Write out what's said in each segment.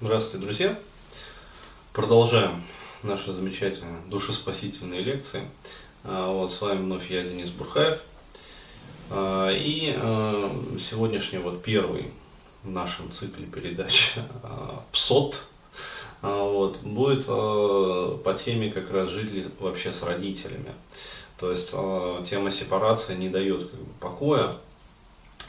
Здравствуйте, друзья! Продолжаем наши замечательные душеспасительные лекции. А, вот с вами вновь я, Денис Бурхаев. А, и а, сегодняшний вот первый в нашем цикле передач ПСОТ вот, будет по теме как раз жить вообще с родителями. То есть тема сепарации не дает как бы, покоя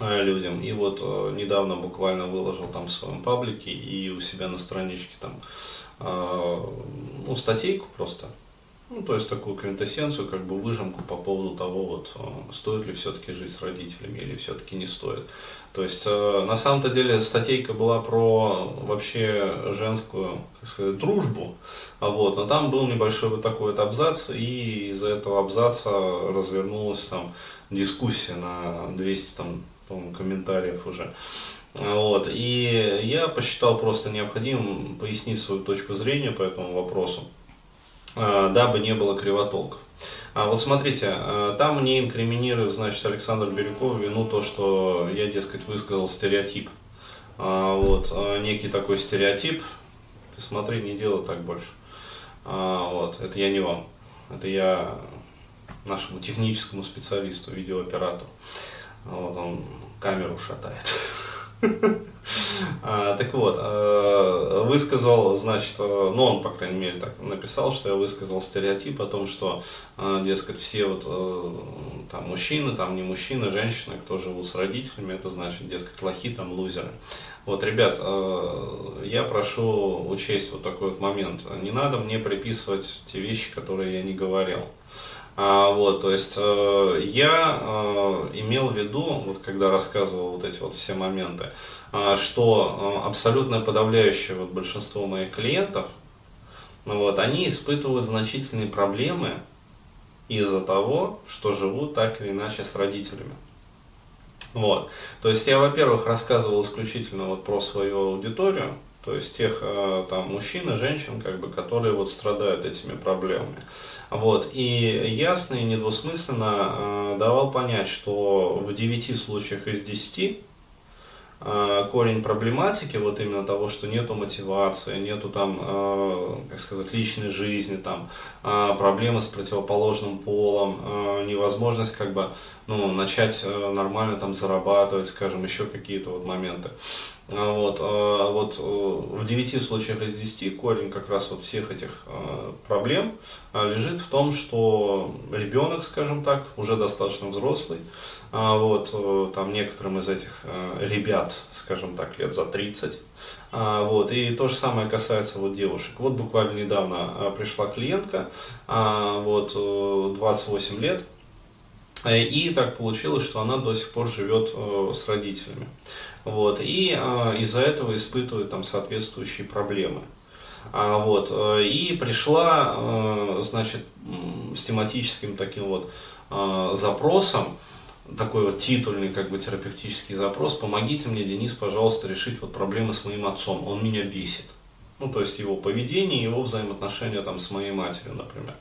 людям. И вот э, недавно буквально выложил там в своем паблике и у себя на страничке там э, ну, статейку просто. Ну, то есть такую квинтэссенцию, как бы выжимку по поводу того, вот, стоит ли все-таки жить с родителями или все-таки не стоит. То есть, на самом-то деле, статейка была про вообще женскую, как сказать, дружбу, а вот, но там был небольшой вот такой вот абзац, и из-за этого абзаца развернулась там дискуссия на 200 там по-моему, комментариев уже. Вот. И я посчитал просто необходимым пояснить свою точку зрения по этому вопросу, а, дабы не было кривотолков. А вот смотрите, а, там мне инкриминирует, значит, Александр Бирюков вину то, что я, дескать, высказал стереотип. А, вот, некий такой стереотип. Смотри, не делай так больше. Вот, это я не вам. Это я нашему техническому специалисту, видеооператору. Вот он камеру шатает. А, так вот, а, высказал, значит, а, ну он, по крайней мере, так написал, что я высказал стереотип о том, что, дескать, все вот там мужчины, там не мужчины, женщины, кто живут с родителями, это значит, дескать, лохи, там лузеры. Вот, ребят, я прошу учесть вот такой вот момент. Не надо мне приписывать те вещи, которые я не говорил. А, вот, то есть э, я э, имел в виду, вот когда рассказывал вот эти вот все моменты, э, что э, абсолютно подавляющее вот большинство моих клиентов, ну, вот, они испытывают значительные проблемы из-за того, что живут так или иначе с родителями. Вот. То есть я, во-первых, рассказывал исключительно вот про свою аудиторию, то есть тех э, там мужчин и женщин, как бы, которые вот страдают этими проблемами. Вот. И ясно и недвусмысленно э, давал понять, что в 9 случаях из 10 э, корень проблематики, вот именно того, что нету мотивации, нету там, как сказать, личной жизни, там, э, проблемы с противоположным полом, невозможность как бы, ну, начать нормально там зарабатывать, скажем, еще какие-то вот моменты. А вот, а вот э, в 9 случаях из 10 корень как раз вот всех этих э, проблем э, лежит в том, что ребенок, скажем так, уже достаточно взрослый, а вот, там некоторым из этих ребят, скажем так, лет за 30, вот, и то же самое касается вот девушек. Вот буквально недавно пришла клиентка, вот, 28 лет, и так получилось, что она до сих пор живет с родителями. Вот, и э, из-за этого испытывают там соответствующие проблемы. А, вот, э, и пришла, э, значит, с тематическим таким вот э, запросом, такой вот титульный как бы терапевтический запрос, помогите мне, Денис, пожалуйста, решить вот проблемы с моим отцом, он меня бесит. Ну, то есть его поведение, его взаимоотношения там с моей матерью, например.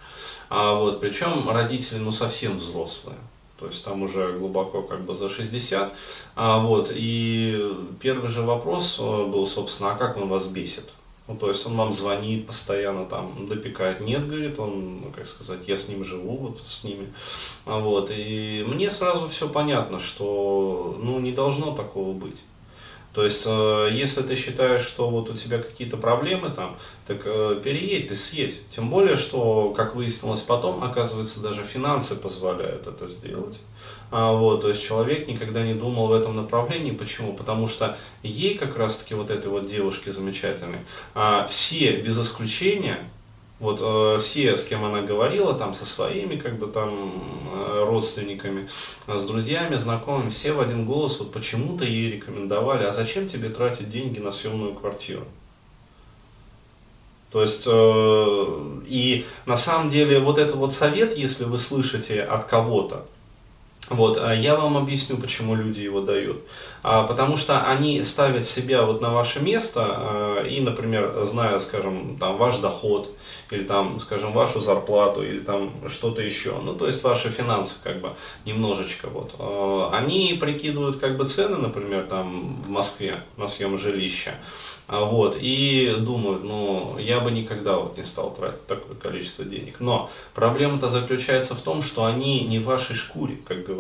А вот, причем родители, ну, совсем взрослые то есть там уже глубоко как бы за 60. А, вот, и первый же вопрос э, был, собственно, а как он вас бесит? Ну, то есть он вам звонит постоянно, там, допекает. Нет, говорит, он, ну, как сказать, я с ним живу, вот с ними. А, вот, и мне сразу все понятно, что, ну, не должно такого быть. То есть, э, если ты считаешь, что вот у тебя какие-то проблемы там, так э, переедь, ты съедь. Тем более, что, как выяснилось потом, оказывается, даже финансы позволяют это сделать. А, вот, то есть человек никогда не думал в этом направлении. Почему? Потому что ей как раз-таки вот этой вот девушке замечательной, а, все без исключения вот э, все, с кем она говорила, там со своими, как бы там э, родственниками, э, с друзьями, знакомыми, все в один голос вот почему-то ей рекомендовали, а зачем тебе тратить деньги на съемную квартиру? То есть, э, и на самом деле вот этот вот совет, если вы слышите от кого-то, Вот, а я вам объясню, почему люди его дают. А, потому что они ставят себя вот на ваше место а, и, например, зная, скажем, там ваш доход или там, скажем, вашу зарплату или там что-то еще, ну то есть ваши финансы как бы немножечко вот, они прикидывают как бы цены, например, там в Москве на съем жилища, вот, и думают, ну, я бы никогда вот не стал тратить такое количество денег. Но проблема-то заключается в том, что они не в вашей шкуре, как говорится.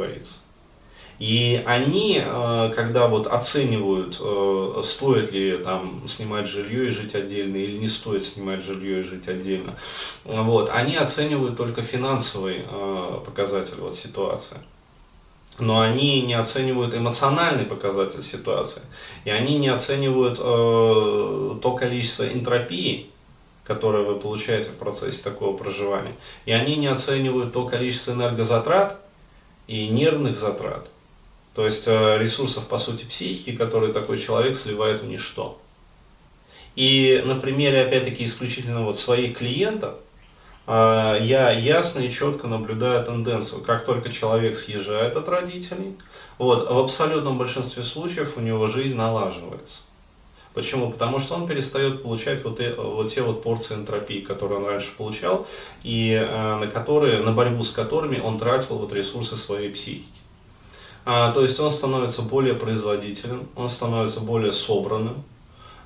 И они, э, когда вот оценивают, э, стоит ли там снимать жилье и жить отдельно или не стоит снимать жилье и жить отдельно, вот, они оценивают только финансовый э, показатель вот, ситуации. Но они не оценивают эмоциональный показатель ситуации. И они не оценивают э, то количество энтропии, которое вы получаете в процессе такого проживания. И они не оценивают то количество энергозатрат и нервных затрат, то есть э, ресурсов, по сути, психики, которые такой человек сливает в ничто. И на примере, опять-таки, исключительно вот своих клиентов, э, я ясно и четко наблюдаю тенденцию. Как только человек съезжает от родителей, вот, в абсолютном большинстве случаев у него жизнь налаживается. Почему? Потому что он перестает получать вот, и, вот те вот порции энтропии, которые он раньше получал, и э, на которые, на борьбу с которыми он тратил вот ресурсы своей психики. А, то есть он становится более производительным, он становится более собранным.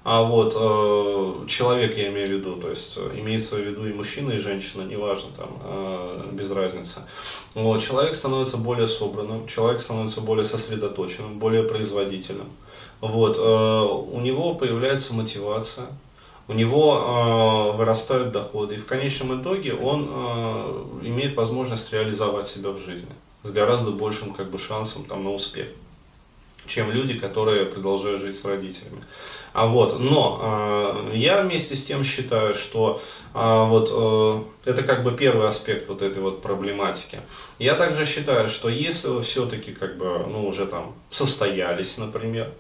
А вот э, человек, я имею в виду, то есть э, имеется в виду и мужчина, и женщина, неважно, там, э, без разницы. Вот, человек становится более собранным, человек становится более сосредоточенным, более производительным. Вот, э, у него появляется мотивация, у него э, вырастают доходы, и в конечном итоге он э, имеет возможность реализовать себя в жизни с гораздо большим как бы, шансом там, на успех, чем люди, которые продолжают жить с родителями. А вот, но э, я вместе с тем считаю, что э, вот э, это как бы первый аспект вот этой вот проблематики. Я также считаю, что если вы все-таки как бы ну уже там состоялись, например,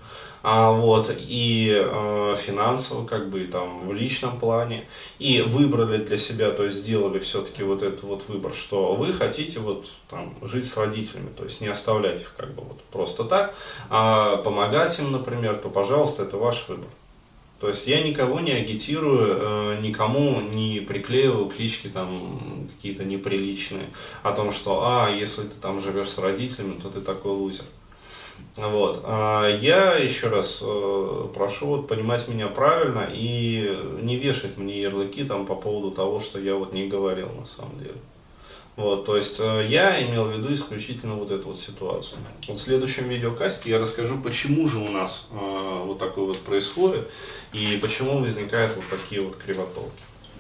а, вот, и э, финансово, как бы, и там, в личном плане, и выбрали для себя, то есть сделали все-таки вот этот вот выбор, что вы хотите вот там жить с родителями, то есть не оставлять их как бы вот просто так, а помогать им, например, то, пожалуйста, это ваш выбор. То есть я никого не агитирую, э, никому не приклеиваю клички там какие-то неприличные о том, что, а, если ты там живешь с родителями, то ты такой лузер. Вот. А я еще раз э, прошу вот, понимать меня правильно и не вешать мне ярлыки там, по поводу того, что я вот не говорил на самом деле. Вот, то есть э, я имел в виду исключительно вот эту вот ситуацию. Вот в следующем видеокасте я расскажу, почему же у нас э, вот такое вот происходит и почему возникают вот такие вот кривотолки.